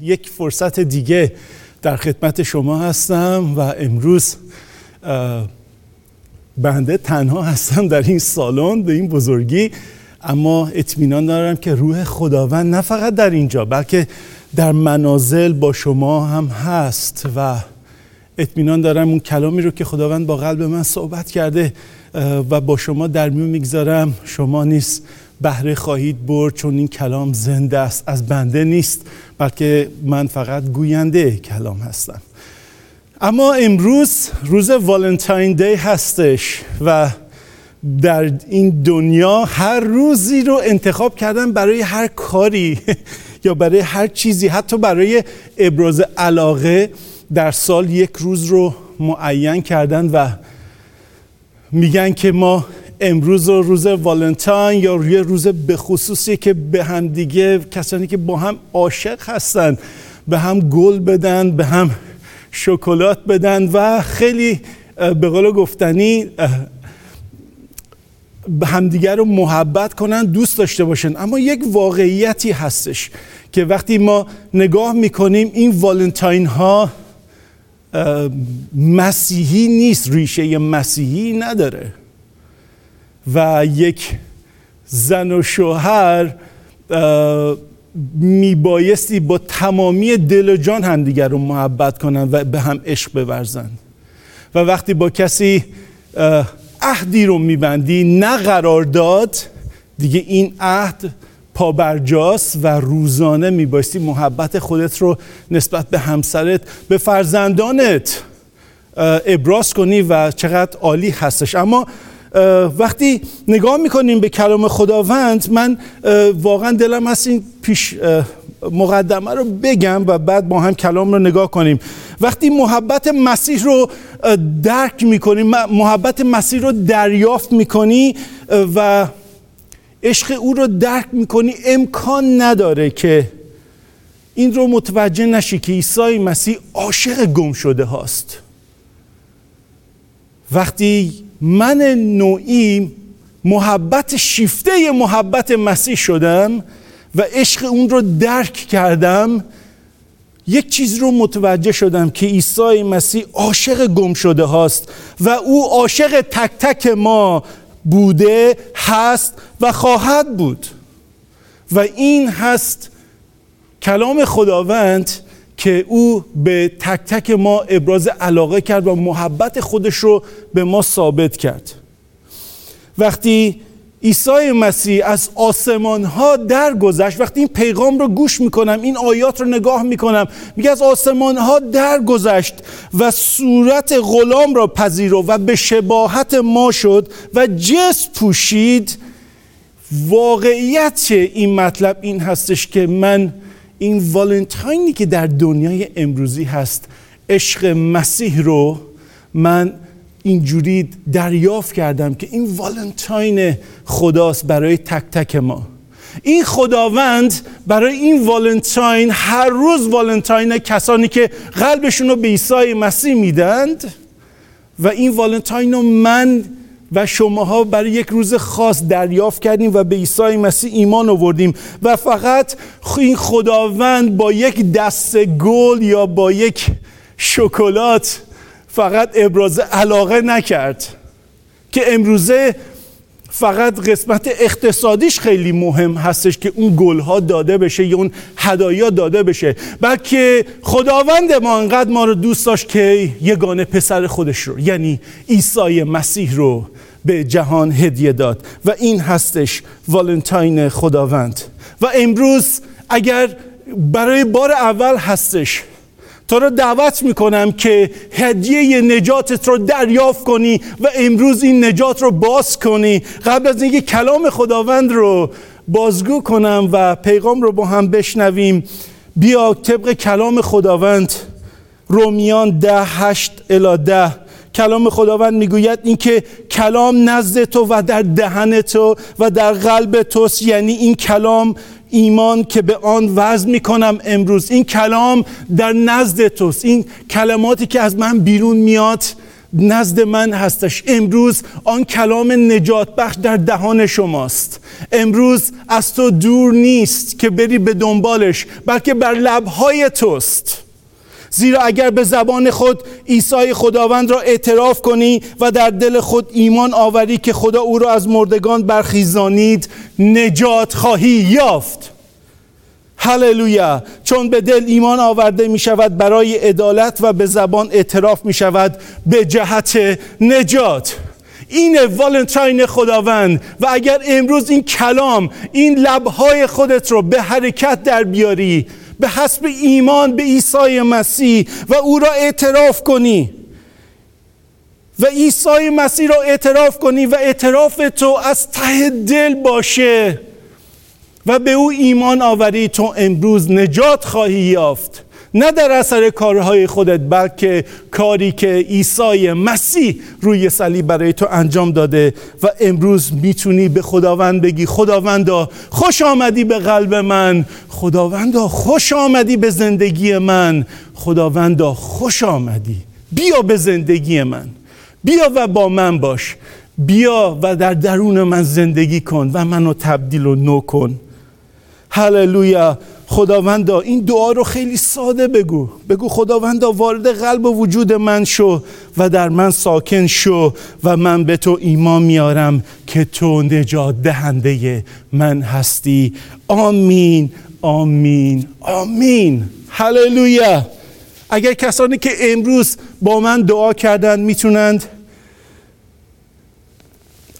یک فرصت دیگه در خدمت شما هستم و امروز بنده تنها هستم در این سالن به این بزرگی اما اطمینان دارم که روح خداوند نه فقط در اینجا بلکه در منازل با شما هم هست و اطمینان دارم اون کلامی رو که خداوند با قلب من صحبت کرده و با شما در میون می‌گذارم. شما نیست بهره خواهید برد چون این کلام زنده است. از بنده نیست بلکه من فقط گوینده کلام هستم. اما امروز روز والنتاین دی هستش و در این دنیا هر روزی رو انتخاب کردن برای هر کاری یا برای هر چیزی حتی برای ابراز علاقه در سال یک روز رو معین کردن و میگن که ما امروز و روز والنتاین یا یه روز به خصوصی که به هم دیگه کسانی که با هم عاشق هستن به هم گل بدن به هم شکلات بدن و خیلی به قول گفتنی به همدیگر رو محبت کنن دوست داشته باشن. اما یک واقعیتی هستش که وقتی ما نگاه می‌کنیم این والنتاین ها مسیحی نیست ریشه مسیحی نداره. و یک زن و شوهر میبایستی با تمامی دل و جان همدیگر رو محبت کنن و به هم عشق بورزن. و وقتی با کسی عهدی رو میبندی نه قرار داد دیگه این عهد پابرجاست و روزانه میبایستی محبت خودت رو نسبت به همسرت به فرزندانت ابراز کنی و چقدر عالی هستش. اما وقتی نگاه می‌کنیم به کلام خداوند من واقعا دلم هست این پیش مقدمه رو بگم و بعد با هم کلام رو نگاه کنیم. وقتی محبت مسیح رو درک می‌کنی محبت مسیح رو دریافت می‌کنی و عشق او رو درک می‌کنی امکان نداره که این رو متوجه نشی که عیسی مسیح عاشق گم شده هاست. وقتی من نوعی محبت شیفته محبت مسیح شدم و عشق اون رو درک کردم. یک چیز رو متوجه شدم که عیسی مسیح عاشق گم شده هاست و او عاشق تک تک ما بوده هست و خواهد بود. و این هست کلام خداوند که او به تک تک ما ابراز علاقه کرد و محبت خودش رو به ما ثابت کرد. وقتی عیسی مسیح از آسمان ها درگذشت وقتی این پیغام رو گوش می‌کنم این آیات رو نگاه می‌کنم میگه از آسمان ها درگذشت و صورت غلام را پذیرو و به شباهت ما شد و جس پوشید. واقعیت این مطلب؟ این هستش که من این والنتاینی که در دنیای امروزی هست عشق مسیح رو من اینجوری دریافت کردم که این والنتاین خداست برای تک تک ما. این خداوند برای این والنتاین هر روز والنتاین کسانی که قلبشون رو به عیسی مسیح میدند و این والنتاین رو من و شماها برای یک روز خاص دریافت کردیم و به عیسی مسیح ایمان آوردیم و فقط این خداوند با یک دست گل یا با یک شکلات فقط ابراز علاقه نکرد که امروزه فقط قسمت اقتصادیش خیلی مهم هستش که اون گلها داده بشه یا اون هدایا داده بشه. بلکه خداوند ما انقدر ما رو دوست داشت که یگانه پسر خودش رو یعنی عیسی مسیح رو به جهان هدیه داد و این هستش والنتاین خداوند. و امروز اگر برای بار اول هستش تو رو دعوت می‌کنم که هدیه نجاتت رو دریافت کنی و امروز این نجات رو باز کنی. قبل از اینکه کلام خداوند رو بازگو کنم و پیغام رو با هم بشنویم بیا طبق کلام خداوند رومیان ده هشت الا ده. کلام خداوند می‌گوید اینکه کلام نزد تو و در دهن تو و در قلب توست. یعنی این کلام ایمان که به آن وزن می‌کنم امروز. این کلام در نزد توست. این کلماتی که از من بیرون میاد نزد من هستش. امروز آن کلام نجات بخش در دهان شماست. امروز از تو دور نیست که بری به دنبالش بلکه بر لبهای توست. زیرا اگر به زبان خود عیسی خداوند را اعتراف کنی و در دل خود ایمان آوری که خدا او را از مردگان برخیزانید نجات خواهی یافت. هللویا. چون به دل ایمان آورده می شود برای عدالت و به زبان اعتراف می شود به جهت نجات. این والنتاین خداوند. و اگر امروز این کلام این لبهای خودت رو به حرکت در بیاری به حسب ایمان به عیسی مسیح و او را اعتراف کنی. و عیسی مسیح را اعتراف کنی و اعتراف تو از ته دل باشه و به او ایمان آوری. تو امروز نجات خواهی یافت. نه در اثر کارهای خودت بلکه کاری که عیسی مسیح روی صلیب برای تو انجام داده و امروز می‌تونی به خداوند بگی خداوندا خوش آمدی به قلب من خداوندا خوش آمدی به زندگی من خداوندا خوش آمدی بیا به زندگی من بیا و با من باش بیا و در درون من زندگی کن و منو تبدیل و نو کن. هللویا! خداوندا این دعا رو خیلی ساده بگو. بگو خداوندا وارد قلب و وجود من شو و در من ساکن شو و من به تو ایمان میارم که تو نجات دهنده من هستی. آمین آمین آمین. هللویا. اگر کسانی که امروز با من دعا کردند می‌تونند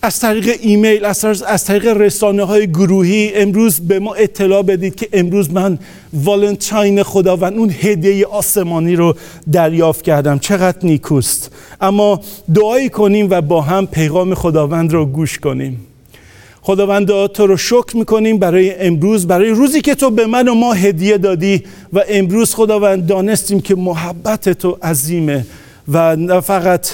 از طریق ایمیل از, طریق رسانه های گروهی امروز به ما اطلاع بدید که امروز من والنتاین خداوند اون هدیه آسمانی رو دریافت کردم. چقدر نیکوست. اما دعایی کنیم و با هم پیغام خداوند رو گوش کنیم. خداوند تو رو شکر می‌کنیم برای امروز برای روزی که تو به من و ما هدیه دادی و امروز خداوند دانستیم که محبت تو عظیمه و نه فقط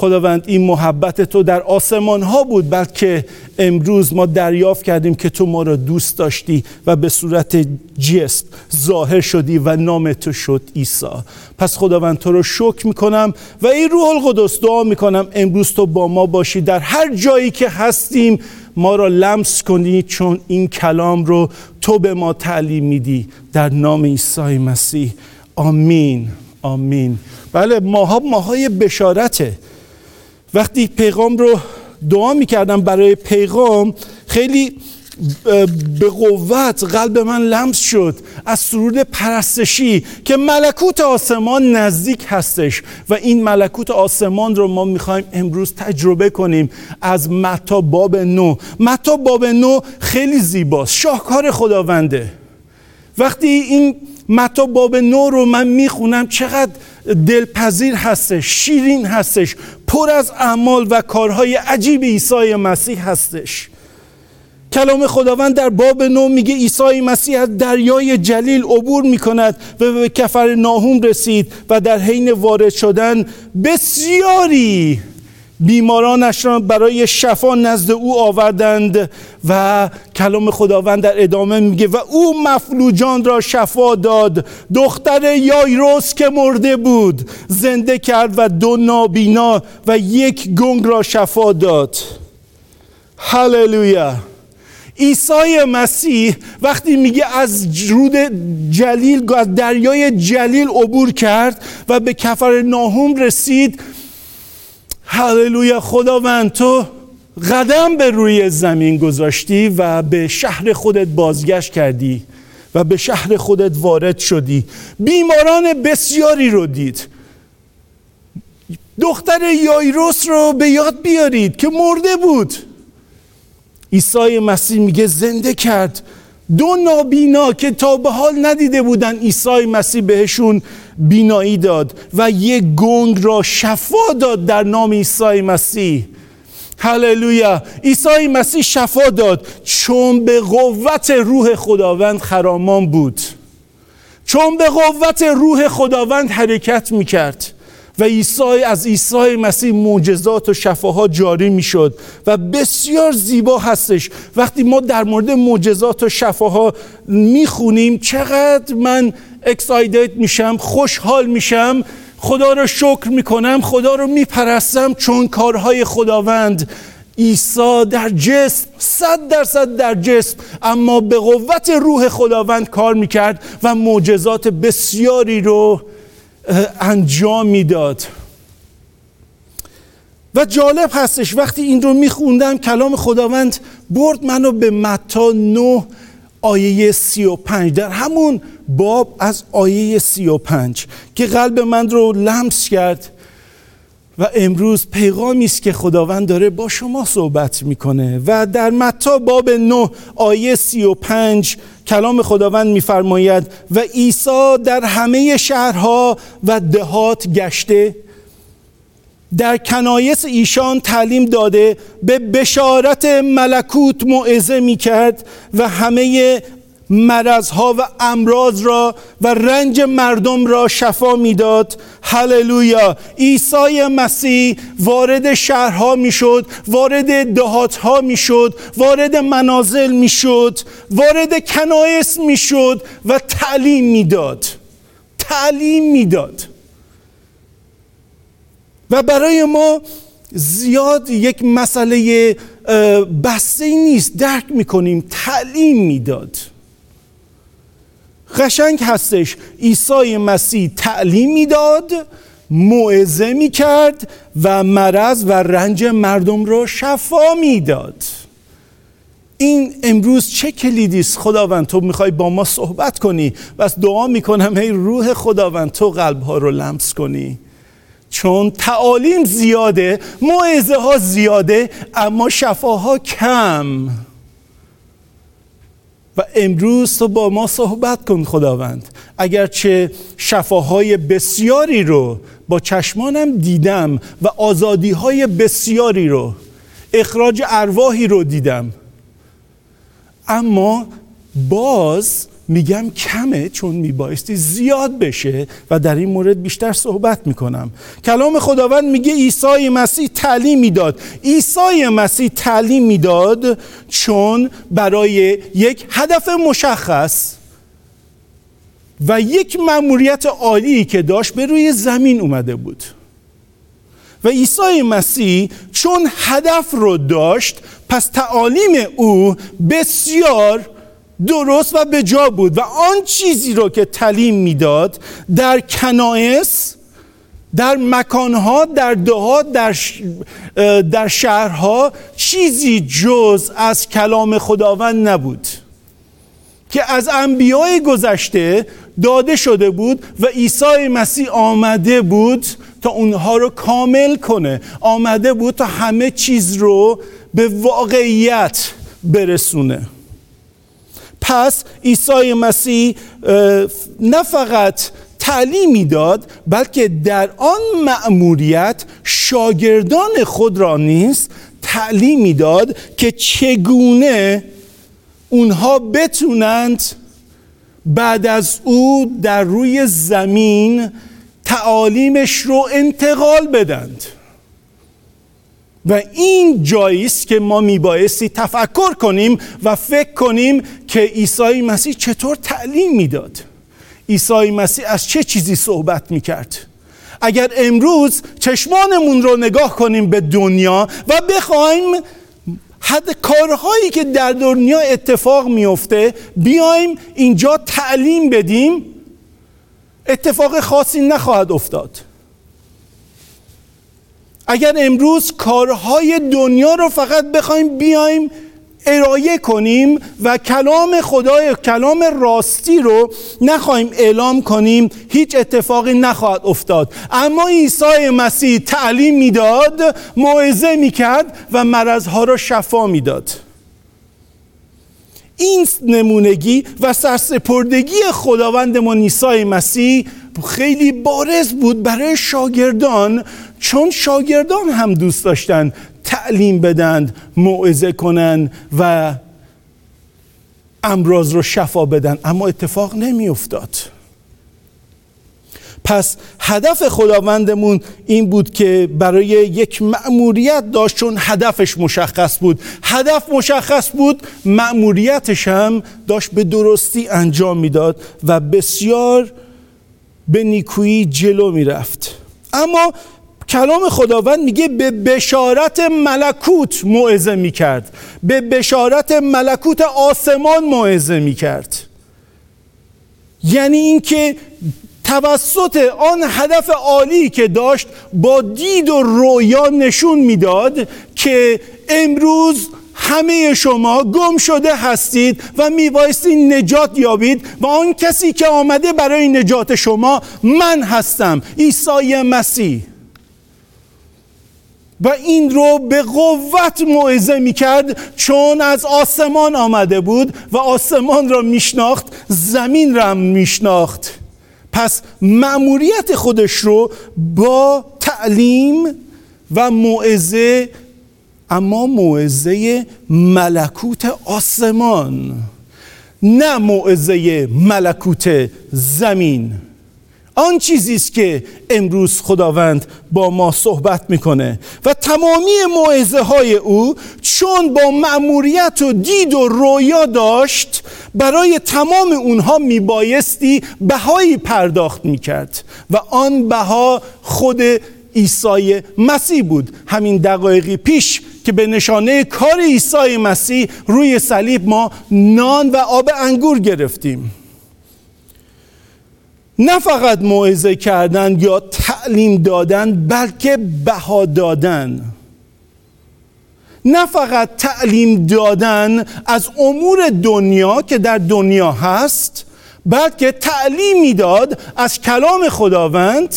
خداوند این محبت تو در آسمان ها بود بلکه امروز ما دریافت کردیم که تو ما را دوست داشتی و به صورت جسم ظاهر شدی و نام تو شد عیسی. پس خداوند تو رو شکر می‌کنم و این روح القدس دعا می‌کنم امروز تو با ما باشی. در هر جایی که هستیم ما را لمس کنی چون این کلام رو تو به ما تعلیم میدی. در نام عیسی مسیح. آمین. آمین. بله ماها ماهای بشارته. وقتی پیغام رو دعا می‌کردم برای پیغام خیلی به قوت قلب من لمس شد از سرود پرستشی که ملکوت آسمان نزدیک هستش و این ملکوت آسمان رو ما می‌خوایم امروز تجربه کنیم از متا باب نو. متا باب نو خیلی زیباست شاهکار خداونده. وقتی این متا باب نو رو من می‌خونم. چقدر دلپذیر هستش شیرین هستش پر از اعمال و کارهای عجیب عیسی مسیح هستش. کلام خداوند در باب نو میگه عیسی مسیح از دریای جلیل عبور می‌کند و به کفر ناهوم رسید و در حین وارد شدن بسیاری بیمارانش را برای شفا نزد او آوردند و کلام خداوند در ادامه میگه و او مفلوجان را شفا داد. دختر یایروس که مرده بود زنده کرد و دو نابینا و یک گنگ را شفا داد. هللویا! عیسی مسیح وقتی میگه از رود جلیل از دریای جلیل عبور کرد و به کفر ناهوم رسید هللویا خداوند تو قدم به روی زمین گذاشتی و به شهر خودت بازگشت کردی و به شهر خودت وارد شدی. بیماران بسیاری رو دید. دختر یایروس رو به یاد بیارید که مرده بود. عیسی مسیح میگه زنده کرد. دو نابینا که تا به حال ندیده بودن عیسی مسیح بهشون بینایی داد و یک گنگ را شفا داد در نام عیسی مسیح. هللویا. عیسی مسیح شفا داد چون به قوت روح خداوند خرامان بود. چون به قوت روح خداوند حرکت می‌کرد. و عیسی از عیسی مسیح معجزات و شفاها جاری می‌شد و بسیار زیبا هستش. وقتی ما در مورد معجزات و شفاها می‌خونیم چقدر من اکسایدد میشم خوشحال میشم. خدا رو شکر می‌کنم خدا رو میپرستم چون کارهای خداوند عیسی در جسم صد درصد در جسم اما به قوت روح خداوند کار می‌کرد و معجزات بسیاری رو انجام می‌داد. و جالب هستش وقتی این رو میخوندم کلام خداوند برد منو به متا 9 آیه 35 در همون باب از آیه 35 که قلب من رو لمس کرد و امروز پیغامی است که خداوند داره با شما صحبت می‌کنه. و در متا باب 9 آیه 35 کلام خداوند میفرماید و عیسی در همه شهرها و دهات گشته در کنایس ایشان تعلیم داده به بشارت ملکوت موعظه می کرد و همه مرضها و امراض را و رنج مردم را شفا می‌داد. هللویا. عیسی مسیح وارد شهرها می‌شد وارد دهاتها می‌شد وارد منازل می‌شد وارد کنایس می‌شد و تعلیم می‌داد. تعلیم می‌داد. و برای ما زیاد یک مسئله بسته نیست. درک می‌کنیم. تعلیم می‌داد. قشنگ هستش. عیسی مسیح تعلیم می‌داد موعظه می‌کرد و مرض و رنج مردم رو شفا می‌داد. این امروز چه کلیدی است؟ خداوند تو می‌خوای با ما صحبت کنی؟ بس دعا می‌کنم ای روح خداوند تو قلب ها رو لمس کنی. چون تعالیم زیاده موعظه ها زیاده اما شفاها کم. امروز تو با ما صحبت کن خداوند. اگرچه شفاهای بسیاری رو با چشمانم دیدم و آزادی های بسیاری رو اخراج ارواحی رو دیدم. اما باز میگم کمه چون میبایستی زیاد بشه و در این مورد بیشتر صحبت می‌کنم. کلام خداوند میگه عیسی مسیح تعلیم می‌داد. عیسی مسیح تعلیم می‌داد چون برای یک هدف مشخص و یک مأموریت عالی که داشت به روی زمین اومده بود. و عیسی مسیح چون هدف رو داشت پس تعالیم او بسیار درست و به جا بود و آن چیزی رو که تعلیم می‌داد در کنایس در مکانها در دهات در, در شهرها چیزی جز از کلام خداوند نبود که از انبیای گذشته داده شده بود و عیسی مسیح آمده بود تا اونها رو کامل کنه آمده بود تا همه چیز رو به واقعیت برسونه. پس عیسی مسیح نه فقط تعلیمی داد بلکه در آن مأموریت شاگردان خود را نیست تعلیمی داد که چگونه اونها بتونند بعد از او در روی زمین تعالیمش رو انتقال بدند. و این جایی است که ما میبایستی تفکر کنیم و فکر کنیم که عیسی مسیح چطور تعلیم می‌داد. عیسی مسیح از چه چیزی صحبت می‌کرد؟ اگر امروز چشمانمون رو نگاه کنیم به دنیا و بخوایم حد کارهایی که در دنیا اتفاق میفته بیایم اینجا تعلیم بدیم اتفاق خاصی نخواهد افتاد. اگر امروز کارهای دنیا رو فقط بخوایم بیایم ارائه کنیم و کلام خدای کلام راستی رو نخواهیم اعلام کنیم هیچ اتفاقی نخواهد افتاد. اما عیسی مسیح تعلیم می‌داد موعظه می‌کرد و مرضها را شفا می‌داد. این نمونگی و سرسپردگی خداوندمان عیسی مسیح خیلی بارز بود برای شاگردان چون شاگردان هم دوست داشتن تعلیم بدند موعظه کنند و امراض رو شفا بدن. اما اتفاق نمی افتاد پس هدف خداوندمون این بود که برای یک مأموریت داشت چون هدفش مشخص بود. هدف مشخص بود مأموریتش هم داشت به درستی انجام می‌داد و بسیار به نیکویی جلو می‌رفت. اما کلام خداوند میگه به بشارت ملکوت موعظه می‌کرد. به بشارت ملکوت آسمان موعظه می‌کرد. یعنی اینکه توسط آن هدف عالی که داشت با دید و رویا نشون می‌داد که امروز همه شما گم شده هستید و میبایستی نجات یابید و آن کسی که آمده برای نجات شما من هستم عیسی مسیح. و این رو به قوت موعظه می‌کرد چون از آسمان آمده بود و آسمان را میشناخت زمین را میشناخت. پس مأموریت خودش رو با تعلیم و موعظه اما موعظه ملکوت آسمان نه موعظه ملکوت زمین. آن چیزی است که امروز خداوند با ما صحبت می‌کنه و تمامی موعظه های او چون با مأموریت و دید و رویا داشت برای تمام اونها میبایستی بهایی پرداخت می‌کرد و آن بها خود عیسی مسیح بود. همین دقایقی پیش که به نشانه کار عیسی مسیح روی صلیب ما نان و آب انگور گرفتیم. نه فقط موعظه کردن یا تعلیم دادن بلکه بها دادن. نه فقط تعلیم دادن از امور دنیا که در دنیا هست بلکه تعلیم می‌داد از کلام خداوند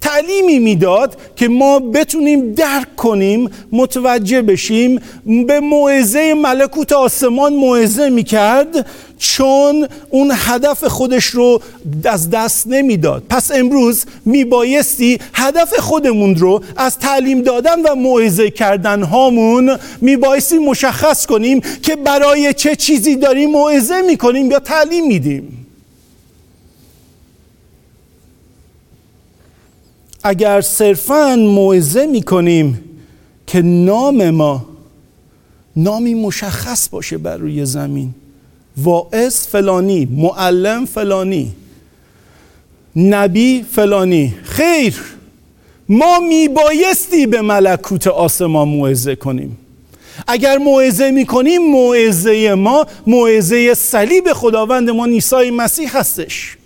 تعلیمی می‌داد که ما بتونیم درک کنیم متوجه بشیم. به موعظه ملکوت آسمان موعظه می‌کرد. چون اون هدف خودش رو از دست نمی‌داد. پس امروز میبایستی هدف خودمون رو از تعلیم دادن و موعظه کردن هامون میبایستی مشخص کنیم که برای چه چیزی داریم موعظه می‌کنیم یا تعلیم میدیم. اگر صرفا موعظه می‌کنیم که نام ما نامی مشخص باشه بر روی زمین واعظ فلانی معلم فلانی نبی فلانی. خیر ما میبایستی به ملکوت آسمان موعظه کنیم. اگر موعظه می‌کنیم موعظه ما موعظه صلیب خداوندمان عیسی مسیح هستش.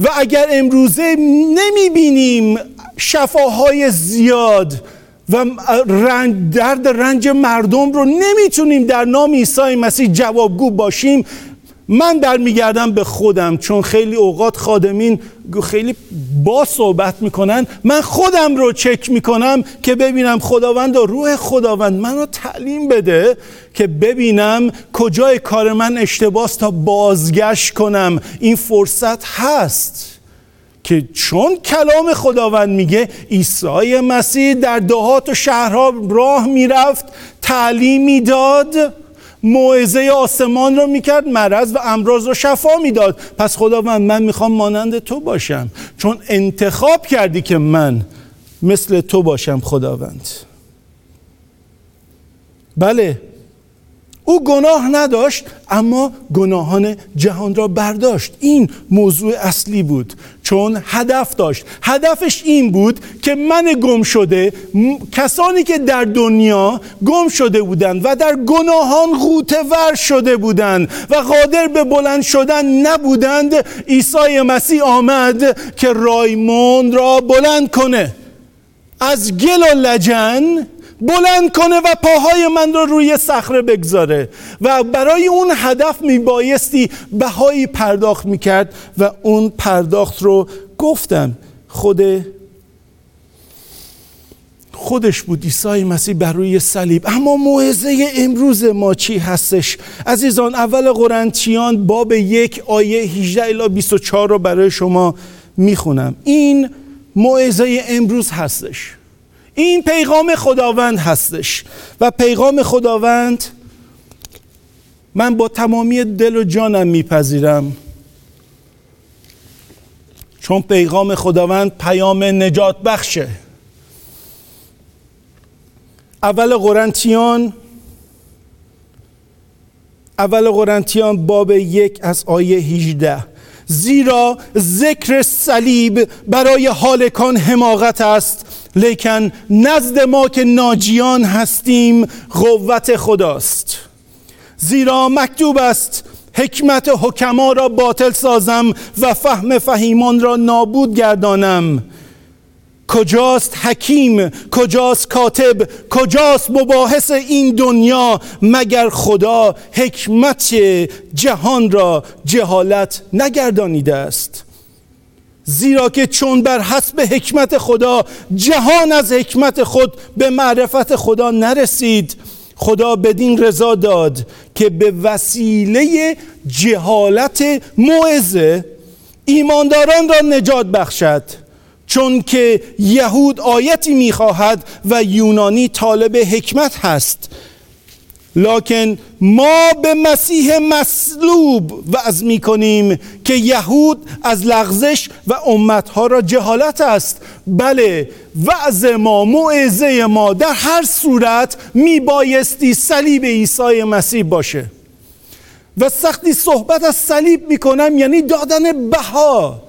و اگر امروزه نمی‌بینیم شفاهای زیاد و رنج درد رنج مردم رو نمی‌تونیم در نام عیسی مسیح جوابگو باشیم. من برمیگردم به خودم چون خیلی اوقات خادمین خیلی با صحبت می‌کنن. من خودم رو چک می‌کنم که ببینم خداوند و روح خداوند منو تعلیم بده که ببینم کجای کار من اشتباس تا بازگشت کنم. این فرصت هست. که چون کلام خداوند میگه عیسی مسیح در دهات و شهرها راه می‌رفت تعلیم می‌داد موعظه آسمان رو می‌کرد مرض و امراض رو شفا می‌داد. پس خداوند من می‌خوام مانند تو باشم. چون انتخاب کردی که من مثل تو باشم خداوند. بله. او گناه نداشت اما گناهان جهان را برداشت. این موضوع اصلی بود چون هدف داشت. هدفش این بود که من گم شده کسانی که در دنیا گم شده بودند و در گناهان غوطه شده بودند و قادر به بلند شدن نبودند عیسی مسیح آمد که رایموند را بلند کنه. از گل و لجن بلند کنه و پاهای من رو روی صخره بگذاره و برای اون هدف میبایستی بهایی پرداخت می‌کرد و اون پرداخت رو گفتم خود خودش بود عیسی مسیح بر روی صلیب. اما موعظه امروز ما چی هستش؟ عزیزان اول قرنتیان باب یک آیه 18 الی 24 رو برای شما می‌خونم. این موعظه امروز هستش. این پیغام خداوند هستش. و پیغام خداوند من با تمامی دل و جانم میپذیرم. چون پیغام خداوند پیام نجات بخشه. اول قرنتیان اول قرنتیان باب یک از آیه 18 زیرا ذکر صلیب برای حالکان حماقت است. لیکن نزد ما که ناجیان هستیم قوت خداست. زیرا مکتوب است حکمت حکما را باطل سازم و فهم فهیمان را نابود گردانم. کجاست حکیم؟ کجاست کاتب؟ کجاست مباحث این دنیا؟ مگر خدا حکمت جهان را جهالت نگردانیده است. زیرا که چون بر حسب حکمت خدا جهان از حکمت خود به معرفت خدا نرسید. خدا بدین رضا داد که به وسیله جهالت موعظه ایمانداران را نجات بخشد. چون که یهود آیتی می‌خواهد و یونانی طالب حکمت هست. لکن ما به مسیح مصلوب وعظ می کنیم که یهود از لغزش و امتها را جهالت است. بله وعظ ما موعظه ما در هر صورت می بایستی صلیب عیسی مسیح باشه. و سختی صحبت از صلیب می کنم یعنی دادن بها.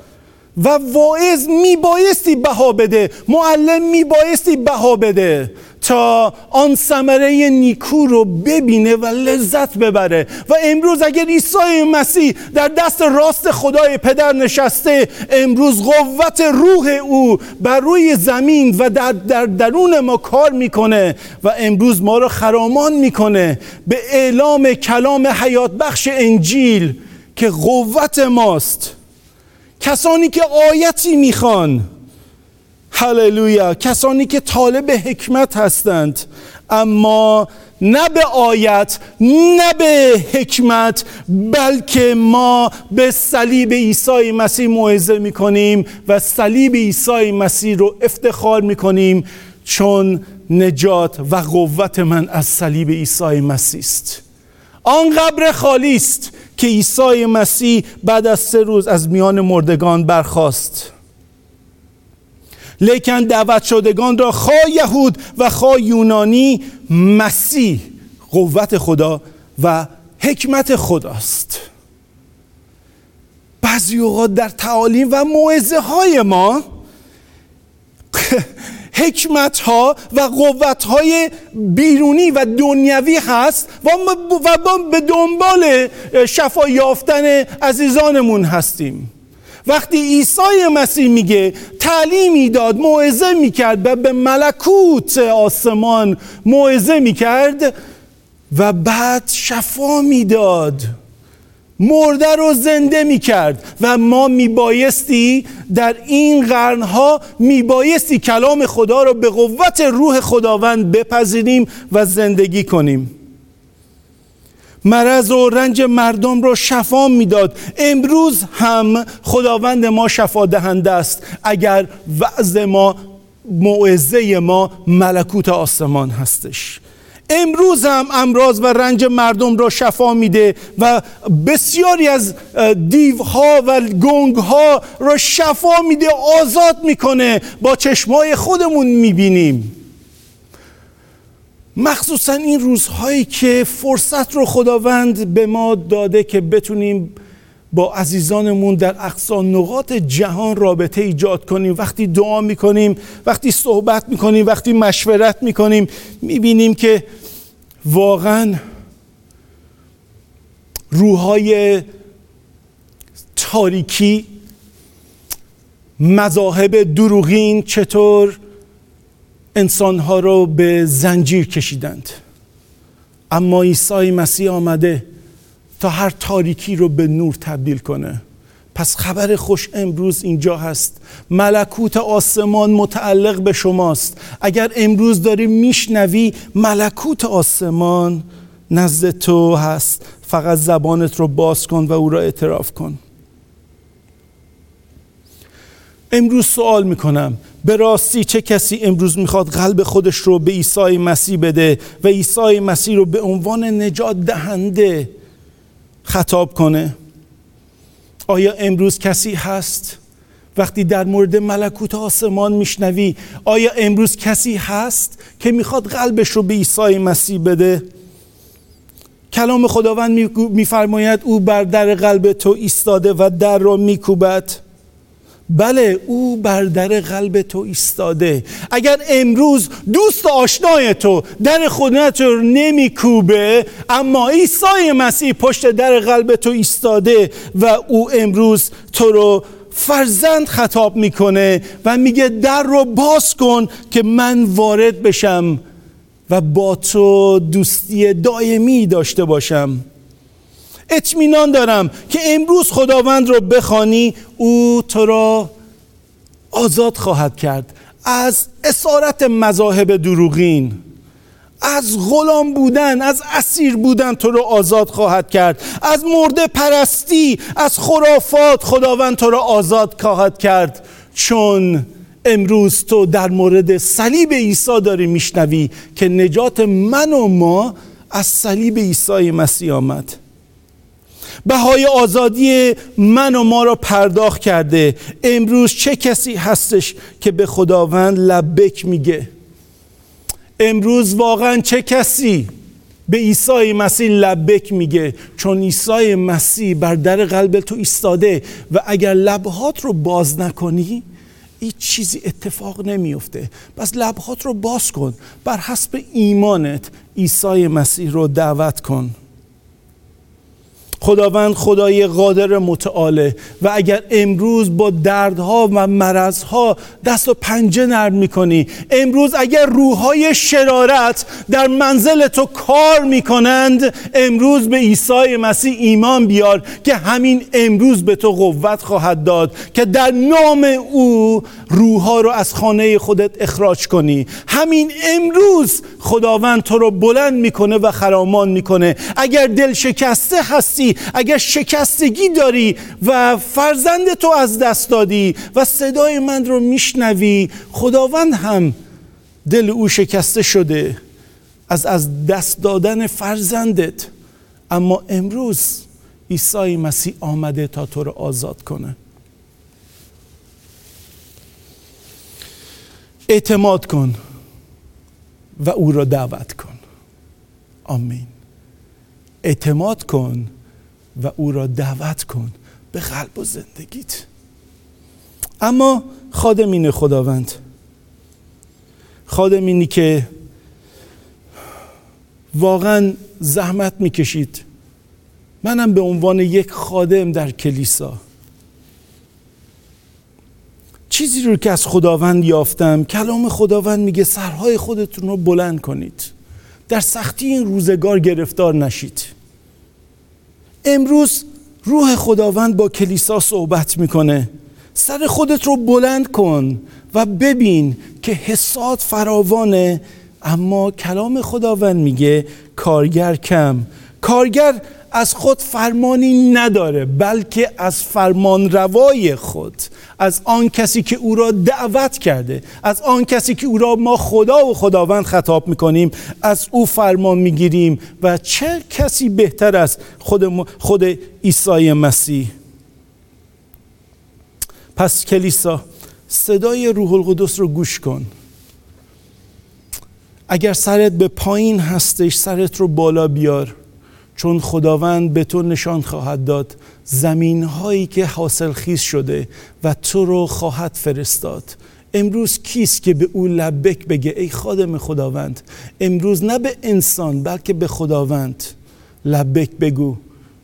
و واعظ میبایستی بها بده معلم میبایستی بها بده. تا آن ثمره نیکو رو ببینه و لذت ببره. و امروز اگر عیسی مسیح در دست راست خدای پدر نشسته امروز قوت روح او بر روی زمین و در, در درون ما کار می‌کنه و امروز ما رو خرامان می‌کنه به اعلام کلام حیات بخش انجیل که قوت ماست. کسانی که آیتی می‌خوان هللویا. کسانی که طالب حکمت هستند اما نه به آیت نه به حکمت بلکه ما به صلیب عیسی مسیح موعظه می‌کنیم و صلیب عیسی مسیح رو افتخار می‌کنیم چون نجات و قوت من از صلیب عیسی مسیح است. آن قبر خالی است که عیسی مسیح بعد از سه روز از میان مردگان برخاست. لیکن دعوت شدگان را خواه یهود و خواه یونانی مسیح قوت خدا و حکمت خداست. بعضی اوقات در تعالیم و موعظه های ما حکمت ها و قوت های بیرونی و دنیوی هست و ما به دنبال شفا یافتن عزیزانمون هستیم. وقتی عیسی مسیح میگه تعلیمی داد موعظه می‌کرد و به ملکوت آسمان موعظه می‌کرد و بعد شفا می‌داد. مرده رو زنده می کرد و ما می بایستی در این قرنها می بایستی کلام خدا رو به قوت روح خداوند بپذیریم و زندگی کنیم. مرض و رنج مردم رو شفا می‌داد. امروز هم خداوند ما شفا دهنده است. اگر وعظ ما موعظه ما ملکوت آسمان هستش. امروز هم امراض و رنج مردم را شفا میده و بسیاری از دیوها و گنگها را شفا میده آزاد می‌کنه. با چشمای خودمون می‌بینیم. مخصوصا این روزهایی که فرصت رو خداوند به ما داده که بتونیم با عزیزانمون در اقصا نقاط جهان رابطه ایجاد کنیم. وقتی دعا می‌کنیم وقتی صحبت می‌کنیم وقتی مشورت می‌کنیم می‌بینیم که واقعا روحای تاریکی مذاهب دروغین چطور انسانها رو به زنجیر کشیدند. اما عیسی مسیح آمده تا هر تاریکی رو به نور تبدیل کنه. پس خبر خوش امروز اینجا هست. ملکوت آسمان متعلق به شماست. اگر امروز داری میشنوی ملکوت آسمان نزد تو هست. فقط زبانت رو باز کن و او را اعتراف کن. امروز سوال می‌کنم. به راستی چه کسی امروز می‌خواد قلب خودش رو به عیسی مسیح بده و عیسی مسیح رو به عنوان نجات دهنده خطاب کنه؟ آیا امروز کسی هست؟ وقتی در مورد ملکوت آسمان میشنوی آیا امروز کسی هست که می‌خواد قلبش رو به عیسی مسیح بده؟ کلام خداوند میفرماید او بر در قلب تو ایستاده و در را میکوبد. بله او بر در قلب تو ایستاده. اگر امروز دوست آشنای تو در خودت رو نمیکوبه اما عیسی مسیح پشت در قلب تو ایستاده و او امروز تو رو فرزند خطاب می‌کنه و میگه در رو باز کن که من وارد بشم و با تو دوستی دائمی داشته باشم. اطمینان دارم که امروز خداوند رو بخوانی او تو را آزاد خواهد کرد. از اسارت مذاهب دروغین از غلام بودن از اسیر بودن تو رو آزاد خواهد کرد. از مرده پرستی از خرافات خداوند تو را آزاد خواهد کرد. چون امروز تو در مورد صلیب عیسی داری میشنوی که نجات من و ما از صلیب عیسی مسیح آمد. بهای آزادی من و ما را پرداخت کرده. امروز چه کسی هستش که به خداوند لبک میگه؟ امروز واقعا چه کسی به عیسی مسیح لبک میگه؟ چون عیسی مسیح بر در قلب تو ایستاده و اگر لبهات رو باز نکنی هیچ چیزی اتفاق نمیفته پس لبهات رو باز کن. بر حسب ایمانت عیسی مسیح رو دعوت کن. خداوند خدای قادر متعاله و اگر امروز با دردها و مرضها دست و پنجه نرم می‌کنی امروز اگر روحهای شرارت در منزل تو کار می‌کنند امروز به عیسی مسیح ایمان بیار که همین امروز به تو قوت خواهد داد که در نام او روحها رو از خانه خودت اخراج کنی. همین امروز خداوند تو رو بلند می‌کنه و خرامان می‌کنه. اگر دل شکسته هستی اگر شکستگی داری و فرزند تو از دست دادی و صدای من رو میشنوی خداوند هم دل او شکسته شده از از دست دادن فرزندت. اما امروز عیسی مسیح آمده تا تو رو آزاد کنه. اعتماد کن و او را دعوت کن. آمین. اعتماد کن و او را دعوت کن به قلب و زندگیت. اما خادمین خداوند خادمینی که واقعا زحمت می‌کشید. منم به عنوان یک خادم در کلیسا. چیزی رو که از خداوند یافتم کلام خداوند میگه سرهای خودتون رو بلند کنید. در سختی این روزگار گرفتار نشید. امروز روح خداوند با کلیسا صحبت می‌کنه. سر خودت رو بلند کن و ببین که حساد فراوانه اما کلام خداوند میگه کارگر کم. کارگر از خود فرمانی نداره بلکه از فرمان روای خود از آن کسی که او را دعوت کرده از آن کسی که او را ما خدا و خداوند خطاب می‌کنیم از او فرمان می‌گیریم و چه کسی بهتر است خود, خود عیسی مسیح؟ پس کلیسا صدای روح القدس رو گوش کن. اگر سرت به پایین هستش سرت رو بالا بیار. چون خداوند به تو نشان خواهد داد زمین هایی که حاصل خیز شده و تو رو خواهد فرستاد. امروز کیست که به او لبک بگه ای خادم خداوند؟ امروز نه به انسان بلکه به خداوند. لبک بگو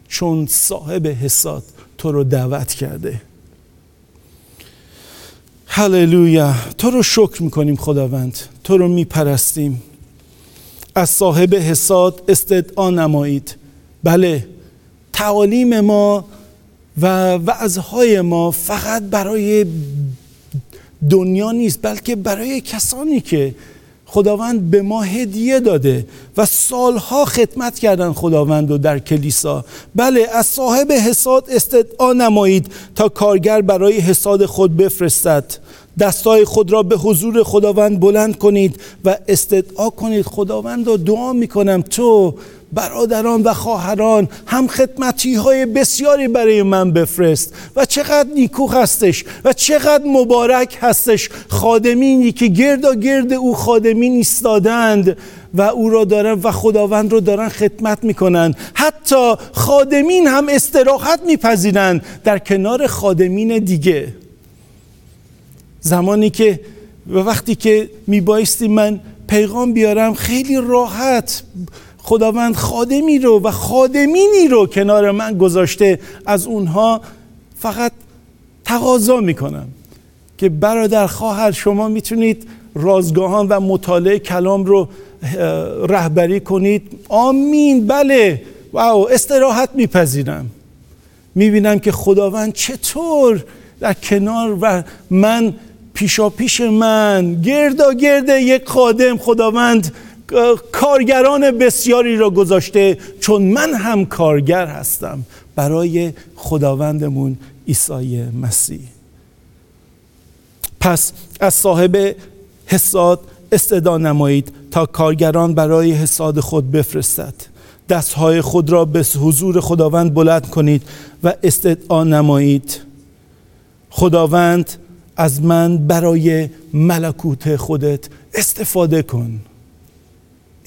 چون صاحب حساد تو رو دعوت کرده. هللویا تو رو شکر می‌کنیم خداوند تو رو میپرستیم. از صاحب حساد استدعا نمایید. بله. تعالیم ما و وعظهای ما فقط برای دنیا نیست بلکه برای کسانی که خداوند به ما هدیه داده و سالها خدمت کردن خداوند رو در کلیسا. بله از صاحب حساد استدعا نمایید تا کارگر برای حساد خود بفرستد. دستای خود را به حضور خداوند بلند کنید و استدعا کنید. خداوند را دعا می‌کنم. تو برادران و خواهران هم خدمتی های بسیاری برای من بفرست و چقدر نیکو هستش و چقدر مبارک هستش خادمینی که گرد گرد او خادمین ایستادند و او را دارن و خداوند رو دارن خدمت می‌کنن. حتی خادمین هم استراحت میپذیرند در کنار خادمین دیگه. زمانی که و وقتی که میبایستی من پیغام بیارم خیلی راحت خداوند خادمی رو و خادمینی رو کنار من گذاشته از اونها فقط تقاضا می‌کنم که برادر خواهر شما می‌تونید رازگاهان و مطالعه کلام رو رهبری کنید. آمین. بله. واو. استراحت میپذیرم. می‌بینم که خداوند چطور در کنار و من پیشا پیش من گردا گرد یک خادم خداوند کارگران بسیاری را گذاشته چون من هم کارگر هستم برای خداوندمون عیسی مسیح. پس از صاحب حساد استدا نمایید تا کارگران برای حساد خود بفرستد. دستهای خود را به حضور خداوند بلند کنید و استدعا نمایید. خداوند از من برای ملکوت خودت استفاده کن.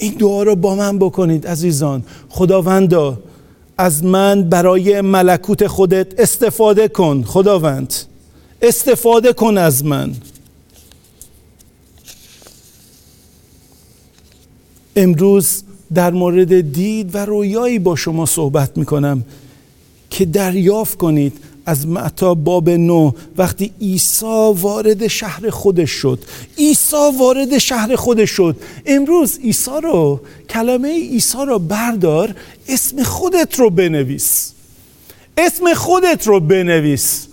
این دعا رو با من بکنید عزیزان. خداوندا از من برای ملکوت خودت استفاده کن خداوند. استفاده کن از من. امروز در مورد دید و رویایی با شما صحبت می کنم که دریافت کنید از معتا باب نو وقتی عیسی وارد شهر خودش شد. عیسی وارد شهر خودش شد. امروز عیسی رو کلمه عیسی رو بردار اسم خودت رو بنویس. اسم خودت رو بنویس.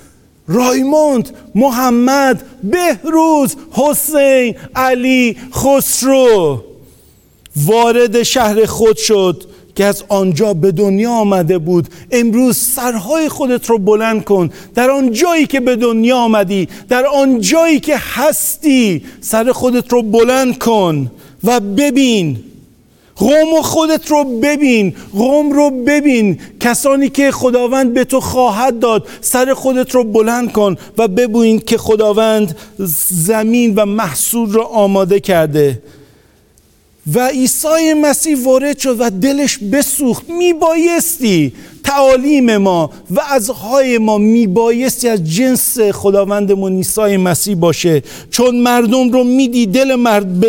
رایموند محمد بهروز حسین علی خسرو. وارد شهر خود شد. که از آنجا به دنیا آمده بود. امروز سرهای خودت رو بلند کن. در آن جایی که به دنیا آمدی در آن جایی که هستی سر خودت رو بلند کن و ببین. قوم خودت رو ببین. قوم رو ببین. کسانی که خداوند به تو خواهد داد سر خودت رو بلند کن و ببین که خداوند زمین و محصول رو آماده کرده. و عیسی مسیح وارد شد و دلش بسوخت. میبایستی تعالیم ما و ازهای ما میبایستی از جنس خداوندمون عیسی مسیح باشه. چون مردم رو می‌دید دل, مرد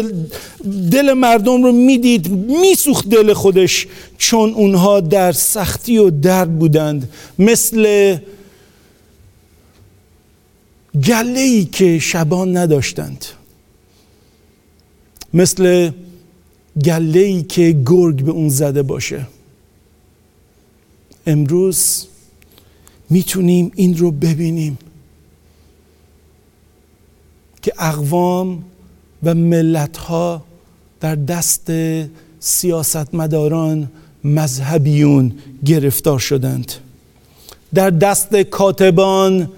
دل مردم رو می‌دید میسوخت دل خودش. چون اونها در سختی و درد بودند. مثل گله ای که شبان نداشتند. مثل گله ای که گرگ به اون زده باشه. امروز می‌تونیم این رو ببینیم که اقوام و ملت ها در دست سیاستمداران مذهبیون گرفتار شدند. در دست کاتبان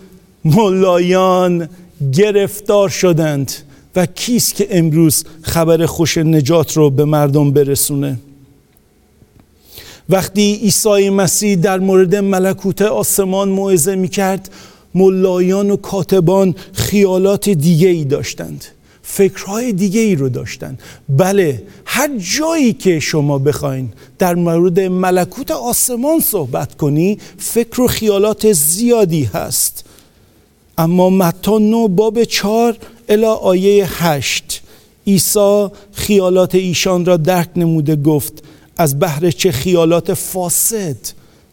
ملایان گرفتار شدند. و کیست که امروز خبر خوش نجات رو به مردم برسونه؟ وقتی عیسی مسیح در مورد ملکوت آسمان موعظه می کرد ملایان و کاتبان خیالات دیگه ای داشتند فکرهای دیگه ای رو داشتند. بله هر جایی که شما بخواین در مورد ملکوت آسمان صحبت کنی فکر و خیالات زیادی هست. اما متا نو باب چار الا آیه هشت. عیسی خیالات ایشان را درک نموده گفت از بهر چه خیالات فاسد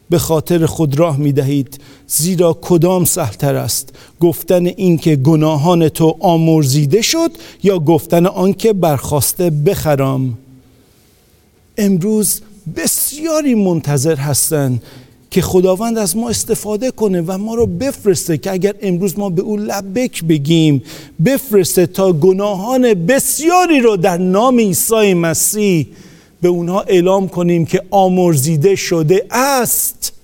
به خاطر خود راه می دهید زیرا کدام سهلتر است؟ گفتن اینکه گناهان تو آمرزیده شد یا گفتن آنکه برخواسته بخرام امروز بسیاری منتظر هستند که خداوند از ما استفاده کنه و ما رو بفرسته که اگر امروز ما به او لبک بگیم بفرسته تا گناهان بسیاری رو در نام عیسی مسیح به اونها اعلام کنیم که آمرزیده شده است.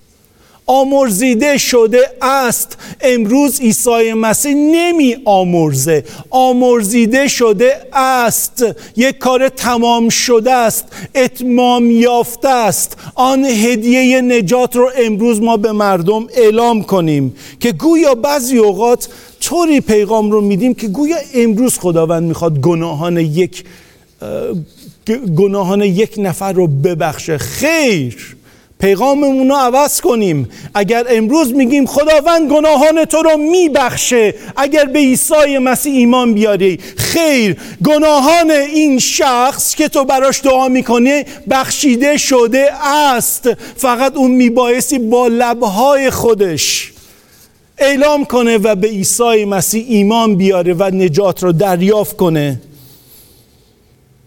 آمرزیده شده است. امروز عیسی مسیح نمی آمرزه. آمرزیده شده است. یک کار تمام شده است. اتمام یافته است. آن هدیه نجات رو امروز ما به مردم اعلام کنیم که گویا بعضی اوقات طوری پیغام رو میدیم که گویا امروز خداوند می‌خواد گناهان یک گناهان یک نفر رو ببخشه. خیر! پیغاممون رو عوض کنیم. اگر امروز میگیم خداوند گناهان تو رو میبخشه اگر به عیسی مسیح ایمان بیاری خیر. گناهان این شخص که تو براش دعا می‌کنی بخشیده شده است. فقط اون میبایستی با لبهای خودش اعلام کنه و به عیسی مسیح ایمان بیاره و نجات رو دریافت کنه.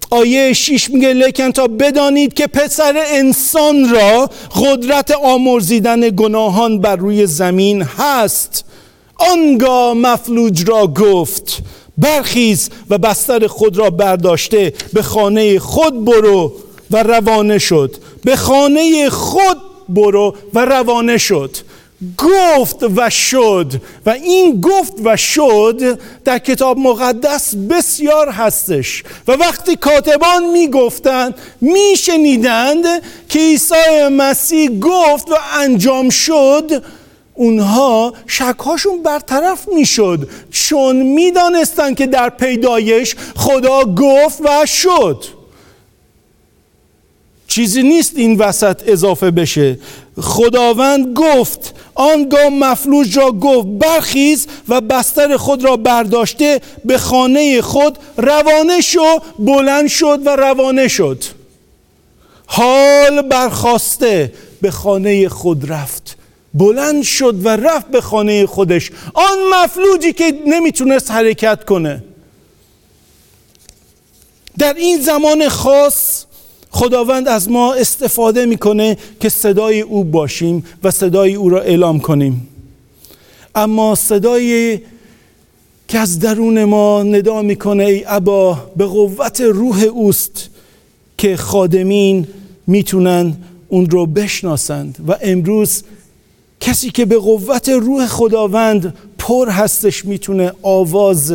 آیه 6 میگه لیکن تا بدانید که پسر انسان را قدرت آمرزیدن گناهان بر روی زمین هست آنگاه مفلوج را گفت برخیز و بستر خود را برداشته به خانه خود برو و روانه شد به خانه خود برو و روانه شد. گفت و شد و این گفت و شد در کتاب مقدس بسیار هستش و وقتی کاتبان می‌گفتند میشنیدند که عیسی مسیح گفت و انجام شد اونها شکهاشون برطرف می‌شد چون می‌دانستند که در پیدایش خدا گفت و شد. چیزی نیست این وسط اضافه بشه. خداوند گفت آنگاه مفلوج را گفت برخیز و بستر خود را برداشته به خانه خود روانه شو بلند شد و روانه شد. حال برخواسته به خانه خود رفت. بلند شد و رفت به خانه خودش. آن مفلوجی که نمی‌تونست حرکت کنه. در این زمان خاص خداوند از ما استفاده می‌کنه که صدای او باشیم و صدای او را اعلام کنیم. اما صدای که از درون ما ندا می‌کنه ای ابا به قوت روح اوست که خادمین می‌تونن اون رو بشناسند. و امروز کسی که به قوت روح خداوند پر هستش می‌تونه آواز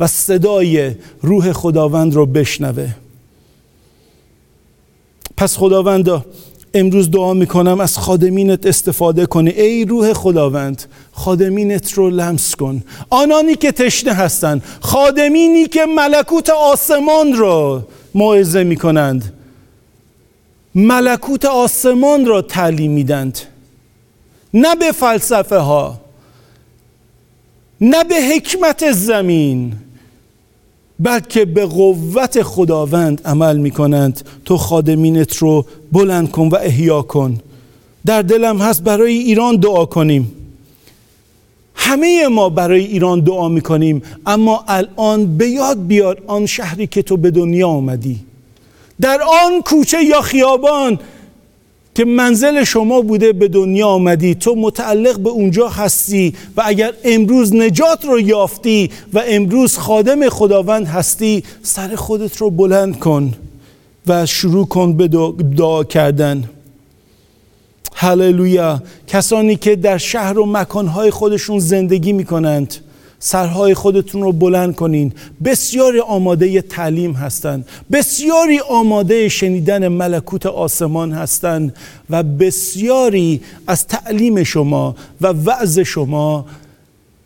و صدای روح خداوند رو بشنوه. پس خداوندا امروز دعا می‌کنم از خادمینت استفاده کنی. ای روح خداوند خادمینت رو لمس کن. آنانی که تشنه هستند خادمینی که ملکوت آسمان را موعظه می‌کنند. ملکوت آسمان را تعلیم میدند نه به فلسفه ها نه به حکمت زمین. بلکه به قوت خداوند عمل می کنند تو خادمینت رو بلند کن و احیا کن. در دلم هست برای ایران دعا کنیم. همه ما برای ایران دعا می کنیم اما الان به یاد بیار آن شهری که تو به دنیا آمدی. در آن کوچه یا خیابان که منزل شما بوده به دنیا آمدی تو متعلق به اونجا هستی و اگر امروز نجات رو یافتی و امروز خادم خداوند هستی سر خودت رو بلند کن و شروع کن به دعا کردن. هللویا. کسانی که در شهر و مکانهای خودشون زندگی می‌کنند. سرهای خودتون رو بلند کنین. بسیاری آماده تعلیم هستند. بسیاری آماده شنیدن ملکوت آسمان هستند و بسیاری از تعلیم شما و وعظ شما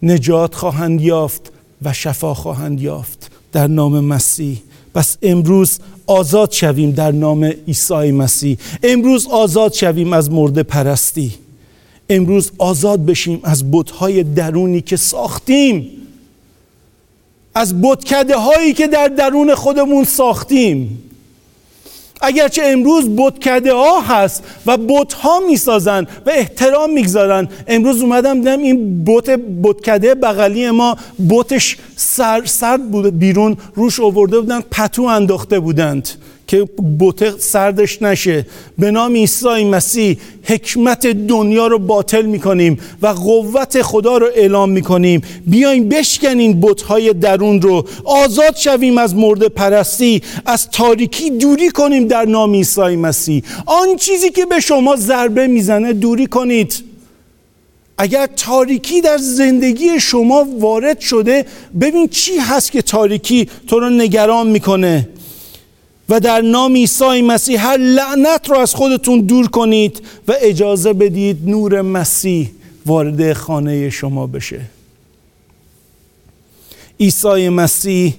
نجات خواهند یافت و شفا خواهند یافت. در نام مسیح. پس امروز آزاد شویم در نام عیسی مسیح. امروز آزاد شویم از مرده پرستی. امروز آزاد بشیم از بتهای درونی که ساختیم. از بتکده هایی که در درون خودمون ساختیم. اگرچه امروز بتکده ها هست و بت ها می‌سازن و احترام می‌گذارن امروز اومدم دیدم این بت بتکده بغلی ما بتش سر سرد بود بیرون روش آورده بودن پتو انداخته بودند. که بوته سردش نشه. به نام عیسی مسیح حکمت دنیا رو باطل می‌کنیم و قوت خدا رو اعلام می‌کنیم. بیایم بشکنین بتهای درون رو. آزاد شویم از مرده پرستی از تاریکی دوری کنیم در نام عیسی مسیح. آن چیزی که به شما ضربه می‌زنه دوری کنید. اگر تاریکی در زندگی شما وارد شده ببین چی هست که تاریکی تو رو نگران می‌کنه. و در نام عیسی مسیح هر لعنت رو از خودتون دور کنید و اجازه بدید نور مسیح وارد خانه شما بشه. عیسی مسیح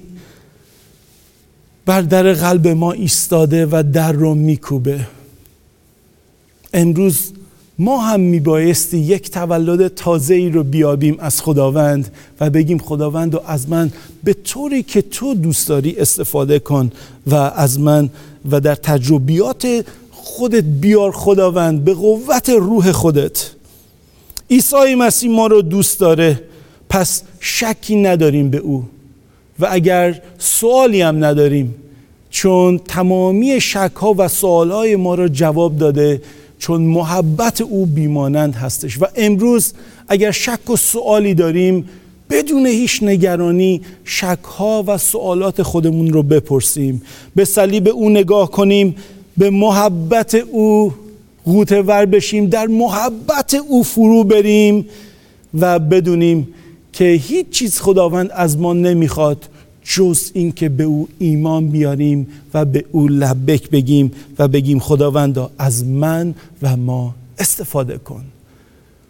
بر در قلب ما ایستاده و در رو میکوبه. امروز ما هم میبایستی یک تولد تازه ای رو بیابیم از خداوند و بگیم خداوند و از من به طوری که تو دوست داری استفاده کن و از من و در تجربیات خودت بیار خداوند به قوت روح خودت. عیسی مسیح ما رو دوست داره پس شکی نداریم به او. و اگر سوالی هم نداریم چون تمامی شک ها و سوال های ما را جواب داده چون محبت او بیمانند هستش. و امروز اگر شک و سوالی داریم بدون هیچ نگرانی شک ها و سوالات خودمون رو بپرسیم. به صلیب او نگاه کنیم به محبت او غوطه ور بشیم در محبت او فرو بریم و بدونیم که هیچ چیز خداوند از ما نمی‌خواد. جز این که به او ایمان بیاریم و به او لبک بگیم و بگیم خداوندا از من و ما استفاده کن.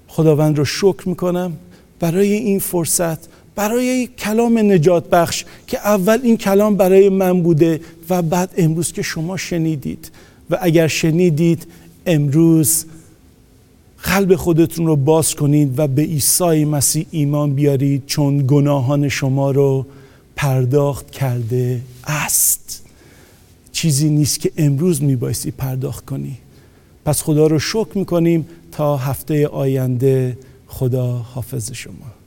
خداوند رو شکر می‌کنم برای این فرصت برای کلام نجات بخش که اول این کلام برای من بوده و بعد امروز که شما شنیدید. و اگر شنیدید امروز قلب خودتون رو باز کنید و به عیسی مسیح ایمان بیارید چون گناهان شما رو پرداخت کرده است. چیزی نیست که امروز میبایستی پرداخت کنی. پس خدا رو شکر می‌کنیم تا هفته آینده خدا حافظ شما.